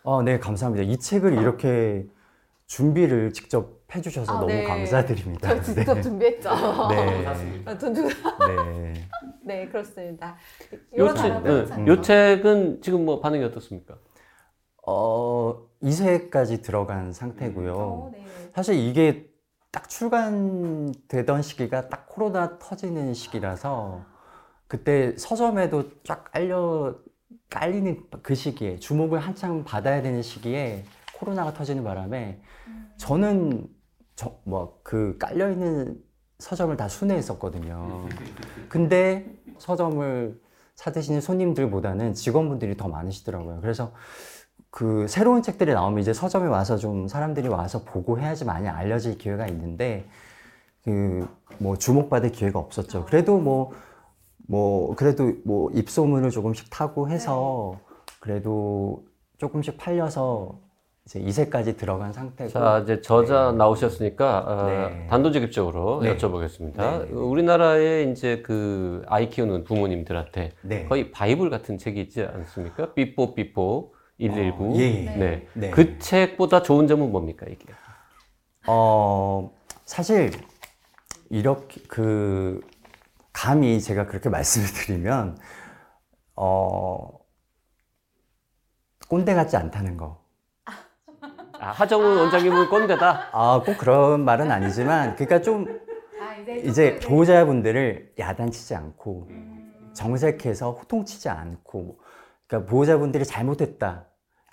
어, 네 감사합니다 이 책을 이렇게 준비를 직접 해주셔서 아, 너무 네. 감사드립니다 저 직접 네. 준비했죠. 네. 아, 돈 주고. 네. 네, 그렇습니다. 요, 책, 네, 참- 요 책은 지금 뭐 반응이 어떻습니까? 어, 2세까지 들어간 상태고요 어, 네. 사실 이게 딱 출간되던 시기가 딱 코로나 터지는 시기라서 그때 서점에도 쫙 깔려 깔리는 그 시기에 주목을 한창 받아야 되는 시기에 코로나가 터지는 바람에 저는 뭐 그 깔려 있는 서점을 다 순회했었거든요. 근데 서점을 사드시는 손님들보다는 직원분들이 더 많으시더라고요. 그래서 그 새로운 책들이 나오면 이제 서점에 와서 좀 사람들이 와서 보고 해야지 많이 알려질 기회가 있는데 그 뭐 주목받을 기회가 없었죠. 그래도 뭐뭐 그래도 뭐 입소문을 조금씩 타고 해서 그래도 조금씩 팔려서 이제 2세까지 들어간 상태고 자 이제 저자 나오셨으니까 어, 네. 단도직입적으로 네. 여쭤보겠습니다. 네, 네, 네. 우리나라에 이제 그 아이 키우는 부모님들한테 네. 거의 바이블 같은 책이 있지 않습니까? 삐뽀 삐뽀 119. 어, 예, 예. 네. 네. 그 책보다 좋은 점은 뭡니까 이게? 어, 사실 이렇게 그 감히 제가 그렇게 말씀을 드리면 어 꼰대 같지 않다는 거. 아, 하정우 원장님은 꼰대다. 아, 꼭 그런 말은 아니지만 그러니까 좀 아, 이제 이제 보호자분들을 야단치지 않고 정색해서 호통치지 않고 그러니까 보호자분들이 잘못했다.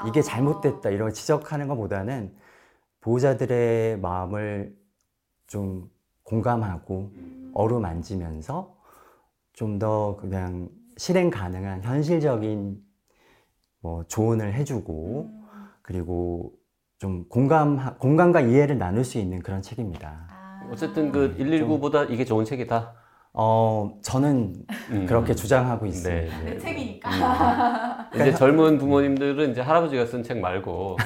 이게 아. 잘못됐다. 이런 걸 지적하는 것보다는 보호자들의 마음을 좀 공감하고 어루만지면서 좀 더 그냥 실행 가능한 현실적인 뭐 조언을 해주고 그리고 좀 공감 공감과 이해를 나눌 수 있는 그런 책입니다. 아. 어쨌든 그 119보다 이게 좋은 책이다. 어 저는 음. 그렇게 주장하고 있습니다. 네, 네. 책이니까. 이제 젊은 부모님들은 이제 할아버지가 쓴 책 말고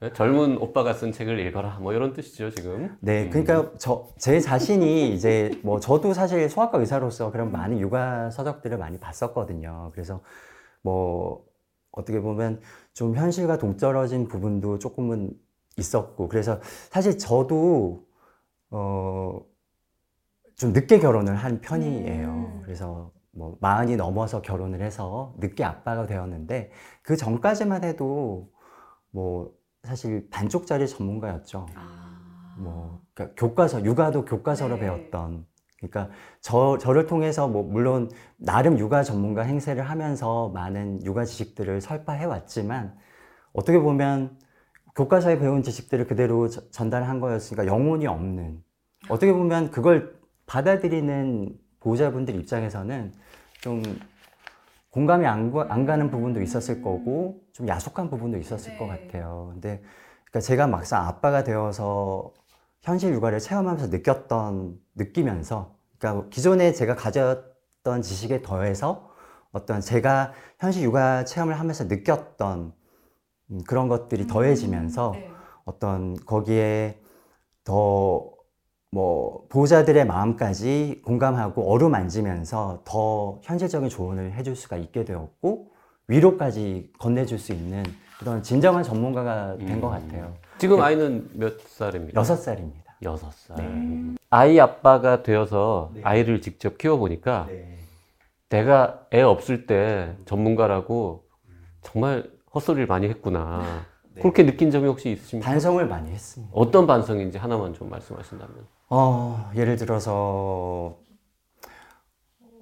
아, 젊은 오빠가 쓴 책을 읽어라 뭐 이런 뜻이죠 지금. 네, 그러니까 저제 자신이 이제 뭐 저도 사실 소아과 의사로서 그런 많은 육아 서적들을 많이 봤었거든요. 그래서 뭐 어떻게 보면 좀 현실과 동떨어진 부분도 조금은 있었고 그래서 사실 저도 어 좀 늦게 결혼을 한 편이에요. 음. 그래서 뭐 마흔이 넘어서 결혼을 해서 늦게 아빠가 되었는데 그 전까지만 해도 뭐 사실 반쪽짜리 전문가였죠. 아. 뭐 그러니까 교과서 육아도 교과서로 네. 배웠던 그러니까 저 저를 통해서 뭐 물론 나름 육아 전문가 행세를 하면서 많은 육아 지식들을 설파해 왔지만 어떻게 보면 교과서에 배운 지식들을 그대로 저- 전달한 거였으니까 영혼이 없는 어떻게 보면 그걸 받아들이는 보호자분들 입장에서는 좀 공감이 안, 가- 안 가는 부분도 있었을 거고 좀 야속한 부분도 있었을 네. 것 같아요. 근데 그러니까 제가 막상 아빠가 되어서 현실 육아를 체험하면서 느꼈던 느끼면서 그러니까 기존에 제가 가졌던 지식에 더해서 어떤 제가 현실 육아 체험을 하면서 느꼈던 음, 그런 것들이 더해지면서 네. 어떤 거기에 더 뭐 보호자들의 마음까지 공감하고 어루만지면서 더 현실적인 조언을 해줄 수가 있게 되었고 위로까지 건네줄 수 있는 그런 진정한 전문가가 된것 음. 같아요. 지금 아이는 몇 살입니까? 여섯 살입니다. 여섯 살. 네. 아이 아빠가 되어서 네. 아이를 직접 키워보니까 네. 내가 애 없을 때 전문가라고 정말 헛소리를 많이 했구나. 네. 그렇게 느낀 점이 혹시 있으십니까? 반성을 많이 했습니다. 어떤 반성인지 하나만 좀 말씀하신다면. 어, 예를 들어서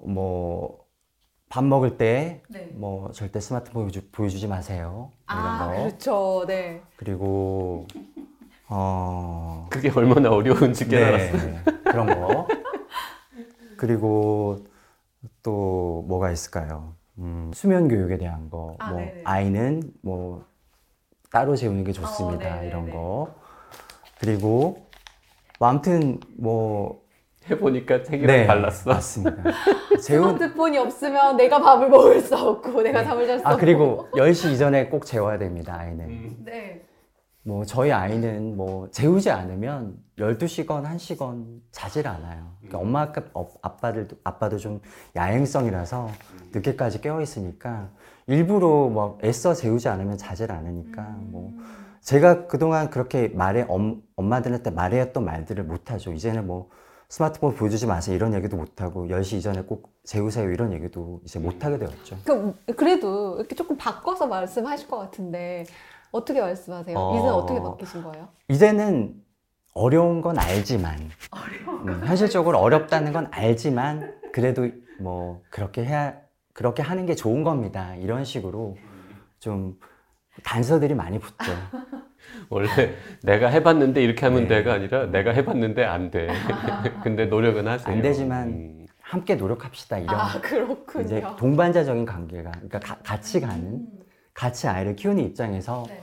뭐 밥 먹을 때 네. 뭐 절대 스마트폰 보여주, 보여주 지 마세요. 이런 아, 거. 그렇죠. 네. 그리고 어 그게 얼마나 어려운지 깨달았어요. 네, 그런 거. 그리고 또 뭐가 있을까요? 음, 수면 교육에 대한 거. 아, 뭐 네네. 아이는 뭐 따로 재우는 게 좋습니다. 어. 이런 거. 그리고 뭐 아무튼 뭐 해보니까 책이랑 네, 달랐어. 맞습니다. 재운 스마트폰이 없으면 내가 밥을 먹을 수 없고 내가 잠을 잘 수 없고. 아 그리고 10시 이전에 꼭 재워야 됩니다. 아이는. 음. 네. 뭐 저희 아이는 뭐 재우지 않으면 12시간, 1시간 자질 않아요. 그러니까 엄마 아빠, 어, 아빠들도 아빠도 좀 야행성이라서 늦게까지 깨어 있으니까 일부러 뭐 애써 재우지 않으면 자질 않으니까 뭐 제가 그동안 그렇게 말해 엄, 엄마들한테 말해왔던 말들을 못 하죠. 이제는 뭐 스마트폰 보여주지 마세요 이런 얘기도 못 하고 10시 이전에 꼭 재우세요 이런 얘기도 이제 못 하게 되었죠. 그, 그래도 이렇게 조금 바꿔서 말씀하실 것 같은데 어떻게 말씀하세요? 어. 이제는 어떻게 바뀌신 거예요? 이제는 어려운 건 알지만 음, 현실적으로 어렵다는 건 알지만 그래도 뭐 그렇게 해야 그렇게 하는 게 좋은 겁니다 이런 식으로 좀 단서들이 많이 붙죠 원래 내가 해봤는데 이렇게 하면 네. 돼가 아니라 내가 해봤는데 안 돼. 근데 노력은 하세요. 안 되지만 음. 함께 노력합시다 이런 아, 이제 그렇군요. 동반자적인 관계가 그러니까 가- 같이 가는 같이 아이를 키우는 입장에서 네.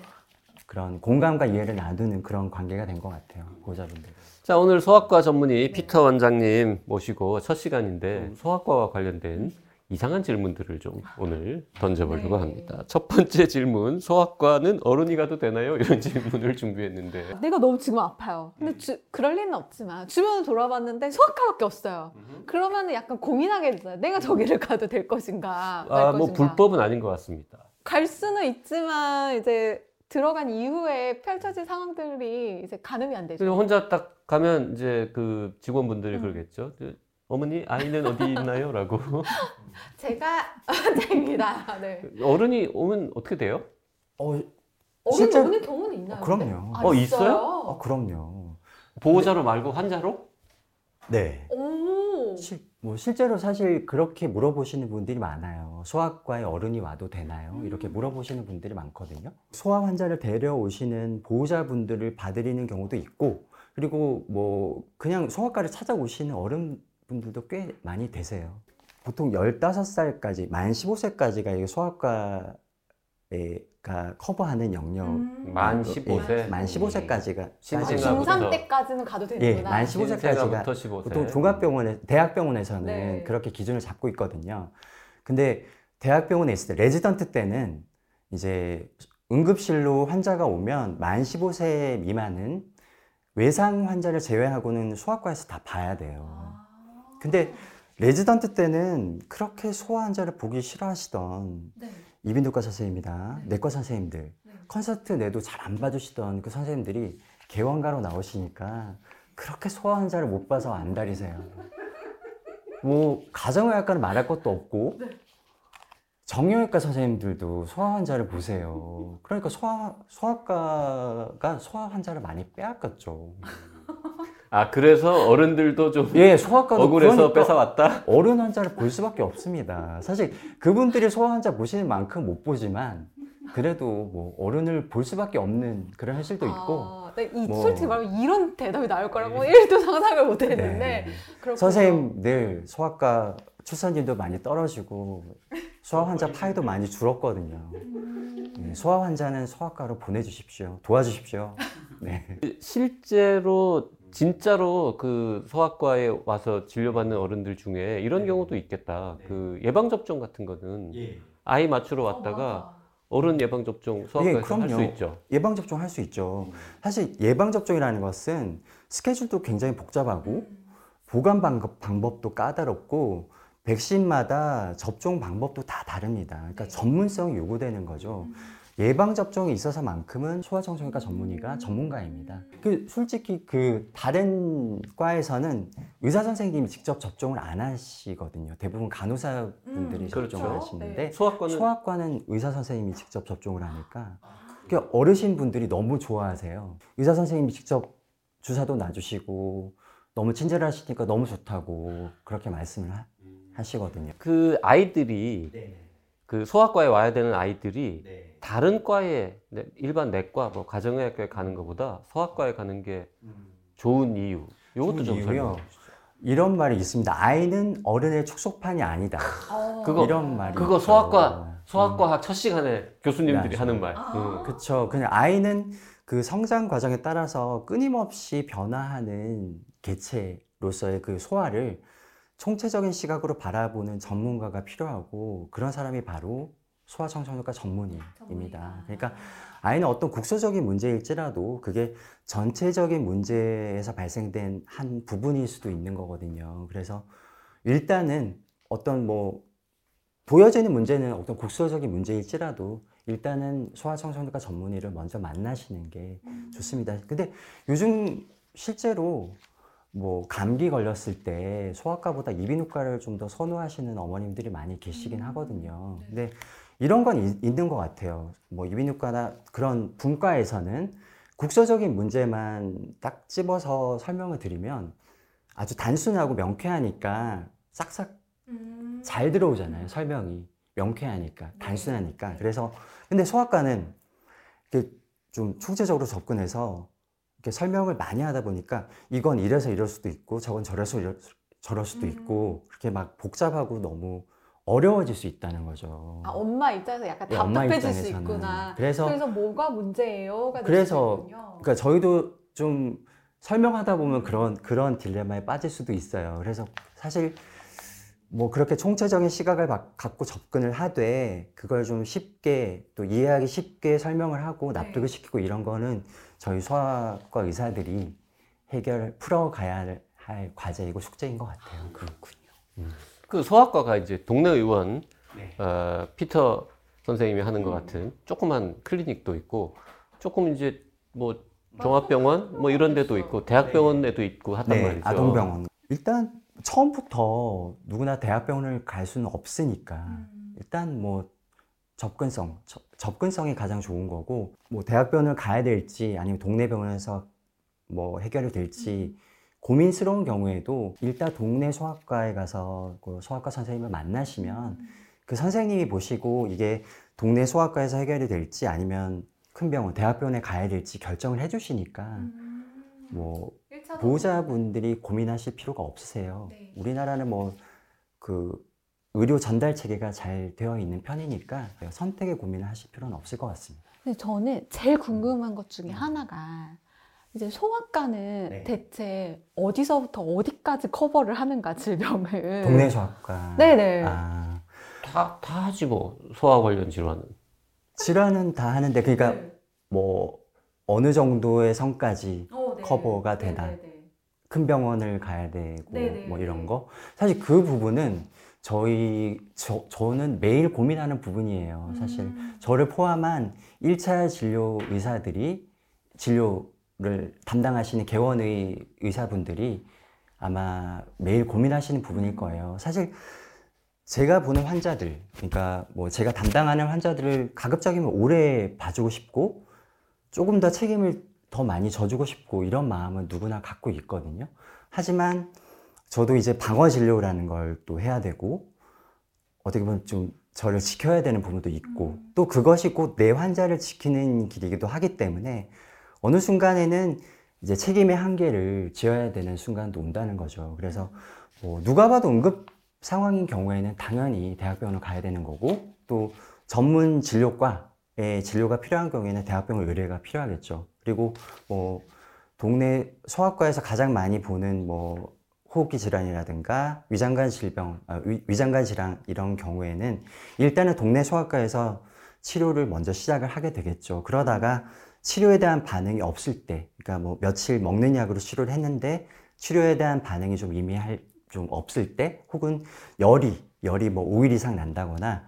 그런 공감과 이해를 나누는 그런 관계가 된 것 같아요 보호자분들 자 오늘 소아과 전문의 피터 원장님 모시고 첫 시간인데 소아과와 관련된 이상한 질문들을 좀 오늘 던져보려고 네. 합니다. 첫 번째 질문, 소아과는 어른이 가도 되나요? 이런 질문을 준비했는데 내가 너무 지금 아파요. 근데 주- 그럴 리는 없지만 주변을 돌아봤는데 소아과밖에 없어요. 그러면 약간 고민하게 되잖아요. 내가 저기를 가도 될 것인가? 말 아, 뭐 것인가. 불법은 아닌 것 같습니다. 갈 수는 있지만 이제 들어간 이후에 펼쳐질 상황들이 이제 가늠이 안 되죠. 혼자 딱 가면 이제 그 직원분들이 음. 그러겠죠. 그, 어머니 아이는 어디 있나요? 라고 제가 원장입니다. 네. 어른이 오면 어떻게 돼요? 어, 실제- 오는 경우는 있나요? 어, 그럼요. 근데? 아, 어, 있어요? 어, 그럼요 보호자로 말고 환자로? 네 오. 실, 뭐 실제로 사실 그렇게 물어보시는 분들이 많아요. 소아과에 어른이 와도 되나요? 이렇게 물어보시는 분들이 많거든요. 소아 환자를 데려오시는 보호자분들을 봐드리는 경우도 있고, 그리고 뭐 그냥 소아과를 찾아오시는 어른분들도 꽤 많이 되세요. 보통 15살까지, 만 15세까지가 소아과 가 커버하는 영역. 음. 만 예, 15세? 만 15세까지가 신생아부터. 중3 때까지는 가도 예, 되는구나. 만 15세까지가 15세부터 15세. 보통 종합병원에 대학병원에서는 네. 그렇게 기준을 잡고 있거든요. 근데 대학병원에 있을 때 레지던트 때는 이제 응급실로 환자가 오면 만 15세 미만은 외상 환자를 제외하고는 소아과에서 다 봐야 돼요. 아. 근데 레지던트 때는 그렇게 소아 환자를 보기 싫어하시던 네. 이비인후과 선생님이나 내과 선생님들 네. consult 내도 잘 안 봐주시던 그 선생님들이 개원가로 나오시니까 그렇게 소아 환자를 못 봐서 안달이세요. 뭐 가정의학과는 말할 것도 없고 네. 정형외과 선생님들도 소아 환자를 보세요. 그러니까 소아 소아과가 소아 환자를 많이 빼앗겼죠. 아 그래서 어른들도 좀 예, 소아과도 억울해서 그러니까 뺏어왔다? 어른 환자를 볼 수밖에 없습니다. 사실 그분들이 소아 환자 보시는 만큼 못 보지만 그래도 뭐 어른을 볼 수밖에 없는 그런 현실도 있고 아, 네, 이, 뭐- 솔직히 말하면 이런 대답이 나올 거라고 1도 상상을 못 했는데. 네. 선생님 늘 소아과 출산율도 많이 떨어지고 소아 환자 파이도 많이 줄었거든요. 네, 소아 환자는 소아과로 보내주십시오. 도와주십시오. 네. 실제로 진짜로 그 소아과에 와서 진료받는 어른들 중에 이런 경우도 있겠다. 그 예방 접종 같은 거는 아이 맞추러 어, 왔다가 맞아. 어른 예방 접종 예, 소아과에서 할수 그럼요. 있죠. 예방 접종 할 수 있죠. 사실 예방 접종이라는 것은 스케줄도 굉장히 복잡하고 보관 방법, 방법도 까다롭고 백신마다 접종 방법도 다 다릅니다. 그러니까 전문성이 요구되는 거죠. 예방 접종에 있어서만큼은 소아청소년과 전문의가 전문가입니다. 그 솔직히 그 다른 과에서는 의사 선생님이 직접 접종을 안 하시거든요. 대부분 간호사분들이 음, 접종을 그렇죠. 하시는데 소아과는 소아과는 의사 선생님이 직접 접종을 하니까 그러니까 어르신 분들이 너무 좋아하세요. 의사 선생님이 직접 주사도 놔주시고 너무 친절하시니까 너무 좋다고 그렇게 말씀을 하, 하시거든요. 그 아이들이 그 소아과에 와야 되는 아이들이 다른 과에 네, 일반 내과 뭐 가정의학과에 가는 것보다 소아과에 가는 게 좋은 이유 이것도 좋은 좀 주시죠. 이런 말이 있습니다. 아이는 어른의 축소판이 아니다. 어. 그거- 이런 말이 그거. 소아과 소아과 첫 시간에 교수님들이 네, 하는 말. 아. 응. 그렇죠. 그냥 아이는 그 성장 과정에 따라서 끊임없이 변화하는 개체로서의 그 소아를 총체적인 시각으로 바라보는 전문가가 필요하고 그런 사람이 바로 소아청소년과 전문의입니다. 그러니까 아이는 어떤 국소적인 문제일지라도 그게 전체적인 문제에서 발생된 한 부분일 수도 있는 거거든요. 그래서 일단은 어떤 뭐 보여지는 문제는 어떤 국소적인 문제일지라도 일단은 소아청소년과 전문의를 먼저 만나시는 게 좋습니다. 근데 요즘 실제로 뭐 감기 걸렸을 때 소아과보다 이비인후과를 좀 더 선호하시는 어머님들이 많이 계시긴 하거든요. 근데 이런 건 이- 있는 것 같아요. 뭐 이비인후과나 그런 분과에서는 국소적인 문제만 딱 집어서 설명을 드리면 아주 단순하고 명쾌하니까 싹싹 잘 들어오잖아요. 설명이 명쾌하니까 단순하니까. 그래서 근데 소아과는 이렇게 좀 총체적으로 접근해서 이렇게 설명을 많이 하다 보니까 이건 이래서 이럴 수도 있고 저건 저래서 이럴, 저럴 수도 있고 그렇게 막 복잡하고 너무 어려워질 수 있다는 거죠. 아, 엄마 입장에서 약간 네, 엄마 답답해질 수. 있구나. 그래서- 그래서 뭐가 문제예요가 그래서 요 그러니까 저희도 좀 설명하다 보면 그런 그런 딜레마에 빠질 수도 있어요. 그래서 사실 뭐 그렇게 총체적인 시각을 바- 갖고 접근을 하되 그걸 좀 쉽게 또 이해하기 쉽게 설명을 하고 납득을 시키고 이런 거는 저희 소아과 의사들이 해결 풀어가야 할- 할 과제이고 숙제인 것 같아요. 그렇군요. 그 소아과가 이제 동네 의원 네. 어, 피터 선생님이 하는 것 같은 조그만 클리닉도 있고 조금 이제 뭐 종합병원 뭐 이런 데도 있고 대학병원에도 있고 하단 네, 말이죠. 아동병원. 일단 처음부터 누구나 대학병원을 갈 수는 없으니까 음. 일단 뭐 접근성, 저- 접근성이 가장 좋은 거고 뭐 대학병원을 가야 될지 아니면 동네 병원에서 뭐 해결이 될지 고민스러운 경우에도 일단 동네 소아과에 가서 그 소아과 선생님을 만나시면 그 선생님이 보시고 이게 동네 소아과에서 해결이 될지 아니면 큰 병원, 대학병원에 가야 될지 결정을 해주시니까 음. 뭐 보호자분들이 고민하실 필요가 없으세요. 네. 우리나라는 뭐 그 의료 전달 체계가 잘 되어 있는 편이니까 선택에 고민을 하실 필요는 없을 것 같습니다. 근데 저는 제일 궁금한 것 중에 하나가 이제 소아과는 네. 대체 어디서부터 어디까지 커버를 하는가 질병을 동네 소아과. 네. 네네 아, 다, 다 하지 뭐 소아 관련 질환은. 질환은 다 하는데 그러니까 네. 뭐 어느 정도의 성까지 어, 네. 커버가 되나. 네네네. 큰 병원을 가야 되고 네네. 뭐 이런 거 사실 그 부분은 저희 저, 저는 매일 고민하는 부분이에요 사실 음. 저를 포함한 1차 진료 의사들이 진료 를 담당하시는 개원의 의사분들이 아마 매일 고민하시는 부분일 거예요 사실 제가 보는 환자들 그러니까 뭐 제가 담당하는 환자들을 가급적이면 오래 봐주고 싶고 조금 더 책임을 더 많이 져주고 싶고 이런 마음은 누구나 갖고 있거든요. 하지만 저도 이제 방어 진료라는 걸 또 해야 되고 어떻게 보면 좀 저를 지켜야 되는 부분도 있고 또 그것이 곧 내 환자를 지키는 길이기도 하기 때문에 어느 순간에는 이제 책임의 한계를 지어야 되는 순간도 온다는 거죠. 그래서 뭐 누가 봐도 응급 상황인 경우에는 당연히 대학병원을 가야 되는 거고 또 전문 진료과의 진료가 필요한 경우에는 대학병원 의뢰가 필요하겠죠. 그리고 뭐 동네 소아과에서 가장 많이 보는 뭐 호흡기 질환이라든가 위장관 질병, 아, 위, 위장관 질환 이런 경우에는 일단은 동네 소아과에서 치료를 먼저 시작을 하게 되겠죠. 그러다가 치료에 대한 반응이 없을 때, 그러니까 뭐 며칠 먹는 약으로 치료를 했는데 치료에 대한 반응이 좀 미미할 좀 없을 때 혹은 열이 열이 뭐 5일 이상 난다거나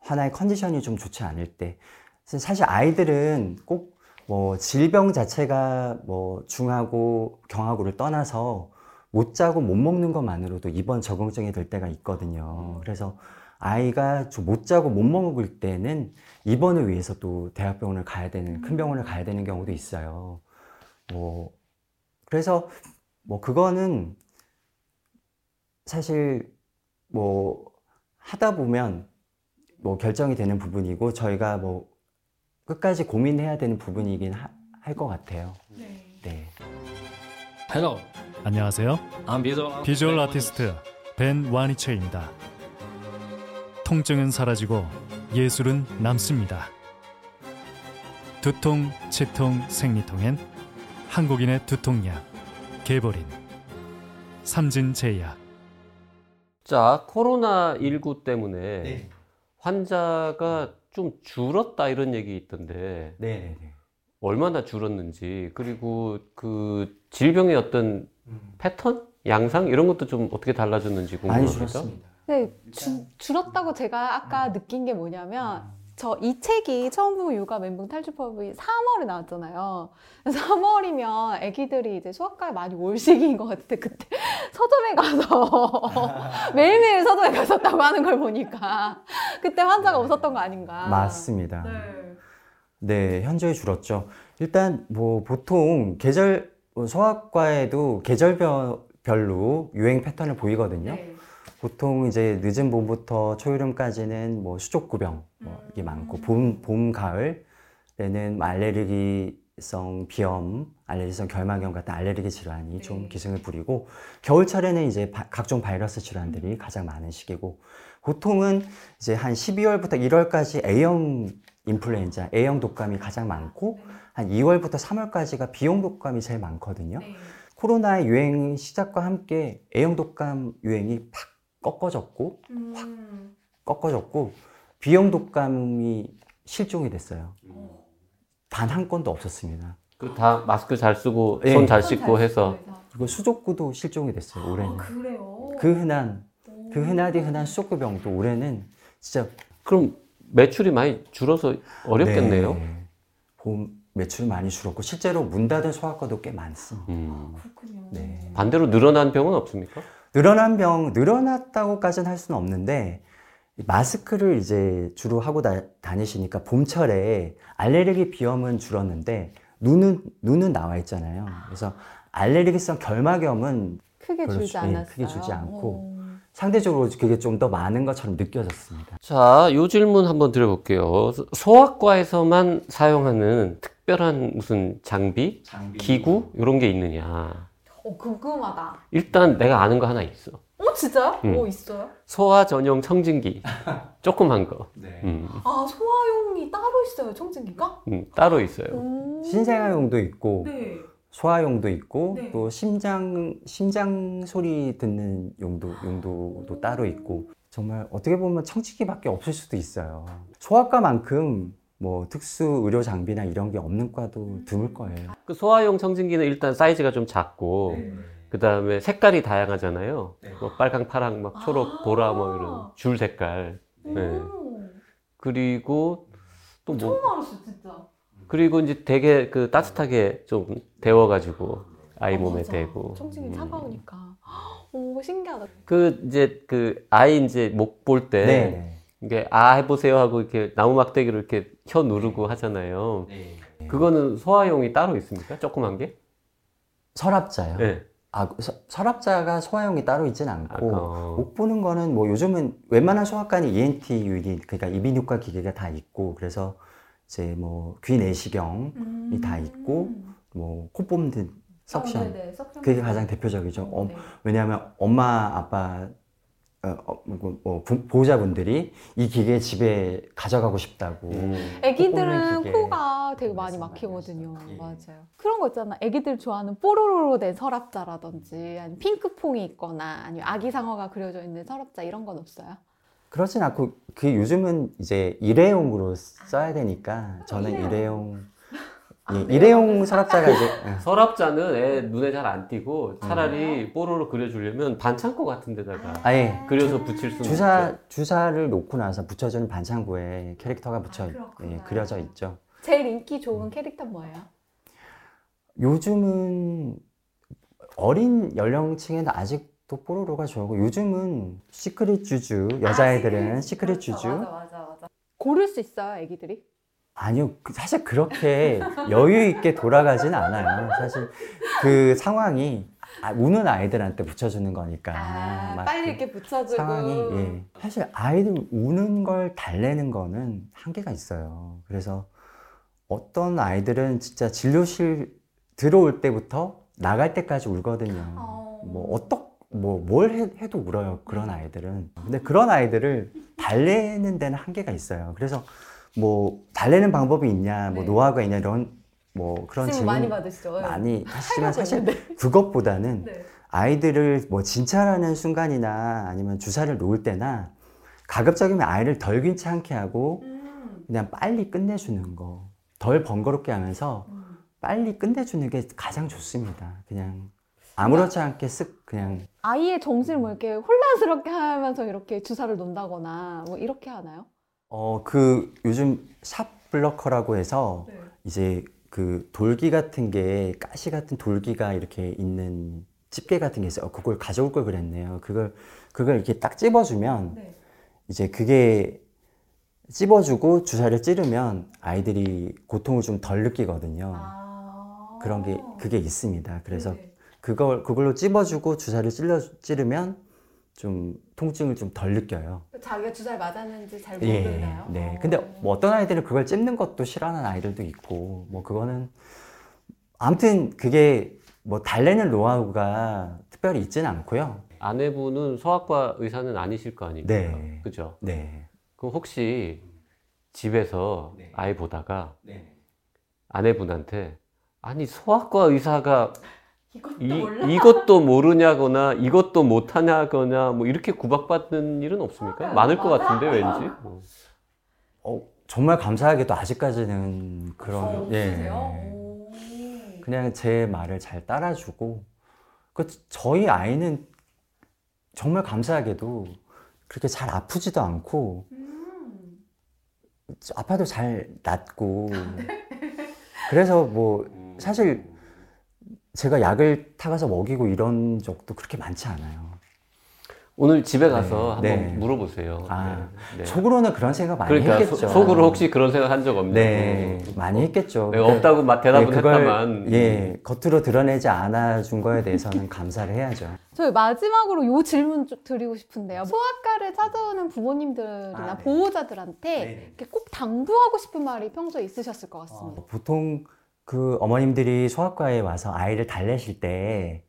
하나의 컨디션이 좀 좋지 않을 때 사실 아이들은 꼭 뭐 질병 자체가 뭐 중하고 경하고를 떠나서 못 자고 못 먹는 것만으로도 입원 적응증이 될 때가 있거든요. 그래서 아이가 좀 못 자고 못 먹을 때는 입원을 위해서 또 대학병원을 가야 되는 큰 병원을 가야 되는 경우도 있어요. 뭐 그래서 뭐 그거는 사실 뭐 하다 보면 뭐 결정이 되는 부분이고 저희가 뭐 끝까지 고민해야 되는 부분이긴 할 것 같아요. 네. Hello, 안녕하세요. I'm visual, 비주얼 아티스트 벤 와니체입니다. 통증은 사라지고 예술은 남습니다. 두통, 치통, 생리통엔 한국인의 두통약 개보린 삼진제약 자, 코로나19 때문에 네. 환자가 좀 줄었다 이런 얘기 있던데 네, 네, 네. 얼마나 줄었는지 그리고 그 질병의 어떤 패턴, 양상 이런 것도 좀 어떻게 달라졌는지 많이 궁금합니다. 줄었습니다. 네, 주- 줄었다고 제가 아까 느낀 게 뭐냐면 저 이 책이 처음 보면 육아 멘붕 탈출법이 3월에 나왔잖아요. 3월이면 아기들이 이제 수학과에 많이 올 시기인 것 같은데 그때 서점에 가서 매일매일 서점에 갔었다고 하는 걸 보니까 그때 환자가 없었던 거 아닌가. 맞습니다. 네. 네, 현저히 줄었죠. 일단 뭐 보통 계절 뭐 소아과에도 계절별로 유행 패턴을 보이거든요. 네. 보통 이제 늦은 봄부터 초여름까지는 뭐 수족구병 뭐 이게 많고 봄, 봄, 가을에는 뭐 알레르기성 비염, 알레르기성 결막염 같은 알레르기 질환이 좀 기승을 부리고 겨울철에는 이제 바- 각종 바이러스 질환들이 가장 많은 시기고 보통은 이제 한 12월부터 1월까지 A형 인플루엔자, A형 독감이 가장 많고 한 2월부터 3월까지가 B형 독감이 제일 많거든요. 코로나 유행 시작과 함께 A형 독감 유행이 팍 꺾어졌고 꺾어졌고 B형 독감이 실종이 됐어요. 단 한 건도 없었습니다. 그다 마스크 잘 쓰고 예. 손잘 씻고 해서 그리고 수족구도 실종이 됐어요. 올해는 그래요? 그 흔한 그 흔하디 흔한 수족구 병도 올해는 진짜 그럼 매출이 많이 줄어서 어렵겠네요. 네. 봄 매출 많이 줄었고 실제로 문 닫은 소아과도 꽤 많습니다. 음. 그렇군요. 네. 반대로 늘어난 병은 없습니까? 늘어난 병, 늘어났다고까지는 할 수는 없는데, 마스크를 이제 주로 하고 다, 다니시니까 봄철에 알레르기 비염은 줄었는데, 눈은, 눈은 나와 있잖아요. 그래서 알레르기성 결막염은 크게 별로 줄지 주- 예, 않았어요. 크게 줄지 않고. 어. 상대적으로 그게 좀 더 많은 것처럼 느껴졌습니다. 자, 요 질문 한번 드려볼게요. 소아과에서만 사용하는 특별한 무슨 장비, 기구 이런 게 있느냐? 어, 궁금하다. 일단 내가 아는 거 하나 있어. 어, 진짜요? 음. 뭐 있어요? 소아 전용 청진기, 조그만 거. 네. 음, 아, 소아용이 따로 있어요, 청진기가? 음, 따로 있어요. 오. 신생아용도 있고, 네. 소아용도 있고, 네. 또 심장, 심장 소리 듣는 용도, 용도도 따로 있고, 정말 어떻게 보면 청지기밖에 없을 수도 있어요. 소아과만큼 뭐 특수 의료 장비나 이런 게 없는 과도 드물 거예요. 그 소아용 청진기는 일단 사이즈가 좀 작고, 그 다음에 색깔이 다양하잖아요. 뭐 빨강, 파랑, 막 초록, 보라, 뭐 이런 줄 색깔. 네. 음. 그리고 또 뭐, 처음 알았어, 진짜. 그리고 이제 되게 그 따뜻하게 좀 데워가지고 아이 아, 몸에 맞아. 대고. 청진기 음. 차가우니까. 오, 신기하다. 그 이제 그 아이 이제 목 볼 때 네. 이게 아 해보세요 하고 이렇게 나무 막대기로 이렇게 혀 누르고 하잖아요. 그거는 소아용이 따로 있습니까? 조그만 게? 서랍자요. 네. 아, 서, 서랍자가 소아용이 따로 있진 않고, 어. 목 보는 거는 뭐 요즘은 웬만한 소아과는 ENT 유닛, 그러니까 이비인후과 기계가 다 있고, 그래서 이제 뭐 귀 내시경이 다 있고, 뭐코 뽑는 석션. 음. 어, 네네, 석션. 그게 가장 대표적이죠. 어, 네. 왜냐하면 엄마, 아빠, 어, 어, 뭐, 뭐 부- 보호자분들이 이 기계 집에 가져가고 싶다고. 음. 애기들은 코 뽑는 기계. 코가 되게 많이 막히거든요. 예. 맞아요. 그런 거 있잖아. 애기들 좋아하는 뽀로로로 된 서랍자라든지, 아니면 핑크퐁이 있거나, 아니면 아기 상어가 그려져 있는 서랍자 이런 건 없어요? 그렇진 않고, 그 요즘은 이제 일회용으로 써야 되니까, 저는 일회용. 일회용 아, 예, 네. 일회용 설압자가 이제 예. 설압자는 애 눈에 잘 안 띄고 차라리 뽀로로 그려주려면 반창고 같은 데다가 아예 그려서 붙일 수는 주사 있죠. 주사를 놓고 나서 붙여주는 반창고에 캐릭터가 붙여 아, 그렇구나. 예, 그려져 있죠. 제일 인기 좋은 캐릭터 뭐예요? 요즘은 어린 연령층에는 아직도 뽀로로가 좋아하고 요즘은 시크릿 주주 여자애들은 시크릿 주주 맞아 맞아. 고를 수 있어요, 애기들이? 아니요. 그- 사실 그렇게 여유 있게 돌아가진 않아요. 사실 그 상황이 아, 우는 아이들한테 붙여주는 거니까. 아, 막 빨리 그 이렇게 붙여주고. 상황이 예. 사실 아이들 우는 걸 달래는 거는 한계가 있어요. 그래서 어떤 아이들은 진짜 진료실 들어올 때부터 나갈 때까지 울거든요. 어. 뭐 어떻 뭐 뭘 해 도 울어요 그런 아이들은. 근데 그런 아이들을 달래는 데는 한계가 있어요. 그래서 뭐 달래는 방법이 있냐 뭐 네. 노하우가 있냐 이런 뭐 그런 질문 많이 받으시죠? 많이 하시지만 하려고 사실. 그것보다는 네. 아이들을 뭐 진찰하는 순간이나 아니면 주사를 놓을 때나 가급적이면 아이를 덜 귀찮게 하고 음. 그냥 빨리 끝내주는 거 덜 번거롭게 하면서 음. 빨리 끝내주는 게 가장 좋습니다 그냥 아무렇지 않게 쓱 그냥 아이의 정신을 뭐 이렇게 혼란스럽게 하면서 이렇게 주사를 놓는다거나 뭐 이렇게 하나요? 어, 그 요즘 샵 블러커라고 해서 네. 이제 그 돌기 같은 게 가시 같은 돌기가 이렇게 있는 집게 같은 게 있어요. 어, 그걸 가져올 걸 그랬네요. 그걸 그걸 이렇게 딱 찝어주면 네. 이제 그게 찝어주고 주사를 찌르면 아이들이 고통을 좀 덜 느끼거든요. 아. 그런 게 그게 있습니다. 그래서 네. 그걸 그걸로 찝어주고 주사를 찔러 찌르면 좀 통증을 좀 덜 느껴요. 자기가 주사를 맞았는지 잘 예, 모르나요? 네. 어. 근데 뭐 어떤 아이들은 그걸 찝는 것도 싫어하는 아이들도 있고, 뭐 그거는 아무튼 그게 뭐 달래는 노하우가 특별히 있지는 않고요. 아내분은 소아과 의사는 아니실 거 아니에요? 네. 그죠? 네. 그럼 혹시 집에서 네. 아이 보다가 네. 아내분한테 아니 소아과 의사가 이것도 이, 몰라? 이것도 모르냐거나 이것도 못하냐거나 뭐 이렇게 구박받는 일은 없습니까? 많을 것 같은데 왠지. 어. 어, 정말 감사하게도 아직까지는 그런, 어, 예. 그냥 제 말을 잘 따라주고, 그 저희 아이는 정말 감사하게도 그렇게 잘 아프지도 않고, 음. 아파도 잘 낫고 그래서 뭐 사실 제가 약을 타가서 먹이고 이런 적도 그렇게 많지 않아요. 오늘 집에 가서 네, 한번 네. 물어보세요. 아, 네, 네. 속으로는 그런 생각 많이 그러니까 했겠죠. 소- 속으로 혹시 그런 생각 한 적 없냐고. 네 많이 했겠죠. 내가 없다고 막 대답은 네, 그걸, 했다만. 예 겉으로 드러내지 않아 준 거에 대해서는 감사를 해야죠. 저희 마지막으로 요 질문 좀 드리고 싶은데요. 소아과를 찾아오는 부모님들이나 아, 네. 보호자들한테 꼭 당부하고 싶은 말이 평소에 있으셨을 것 같습니다. 어, 보통 그 어머님들이 소아과에 와서 아이를 달래실 때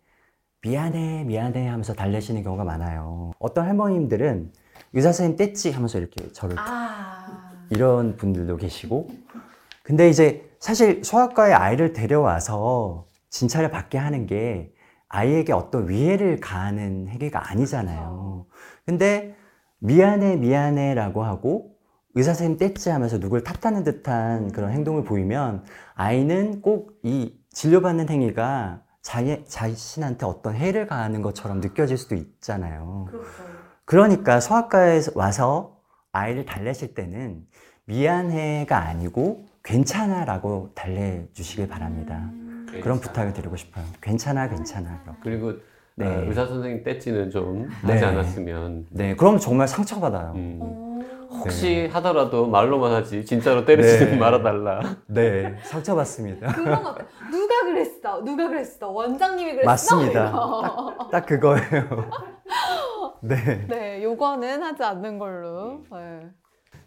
미안해 미안해 하면서 달래시는 경우가 많아요. 어떤 할머님들은 의사 선생님 뗐지 하면서 이렇게 저를 아. 이런 분들도 계시고 근데 이제 사실 소아과에 아이를 데려와서 진찰을 받게 하는 게 아이에게 어떤 위해를 가하는 행위가 아니잖아요. 근데 미안해 미안해라고 하고 의사 선생님 뗐지 하면서 누굴 탓하는 듯한 그런 행동을 보이면 아이는 꼭 이 진료받는 행위가 자기 자신한테 어떤 해를 가하는 것처럼 느껴질 수도 있잖아요. 그렇죠. 그러니까 소아과에 와서 아이를 달래실 때는 미안해가 아니고 괜찮아라고 달래주시길 바랍니다. 그런 부탁을 드리고 싶어요. 괜찮아, 괜찮아. 이렇게. 그리고 네. 아, 의사 선생님 떼찌는 좀 네. 하지 않았으면. 네, 그럼 정말 상처받아요. 음. 오. 혹시 하더라도 말로만 하지 진짜로 때리지는 네. 말아달라. 네, 상처받습니다. 그런 것 같아요. 누가 그랬어? 누가 그랬어? 원장님이 그랬어? 맞습니다. 이거. 딱 그거예요. 네. 네, 요거는 하지 않는 걸로. 네.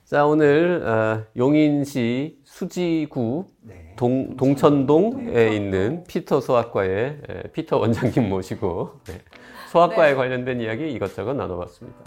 자 오늘 어, 용인시 수지구 네. 동, 동천동에 있는 피터 소아과의 에, 피터 원장님 모시고 네, 소아과에 네. 관련된 이야기 이것저것 나눠봤습니다.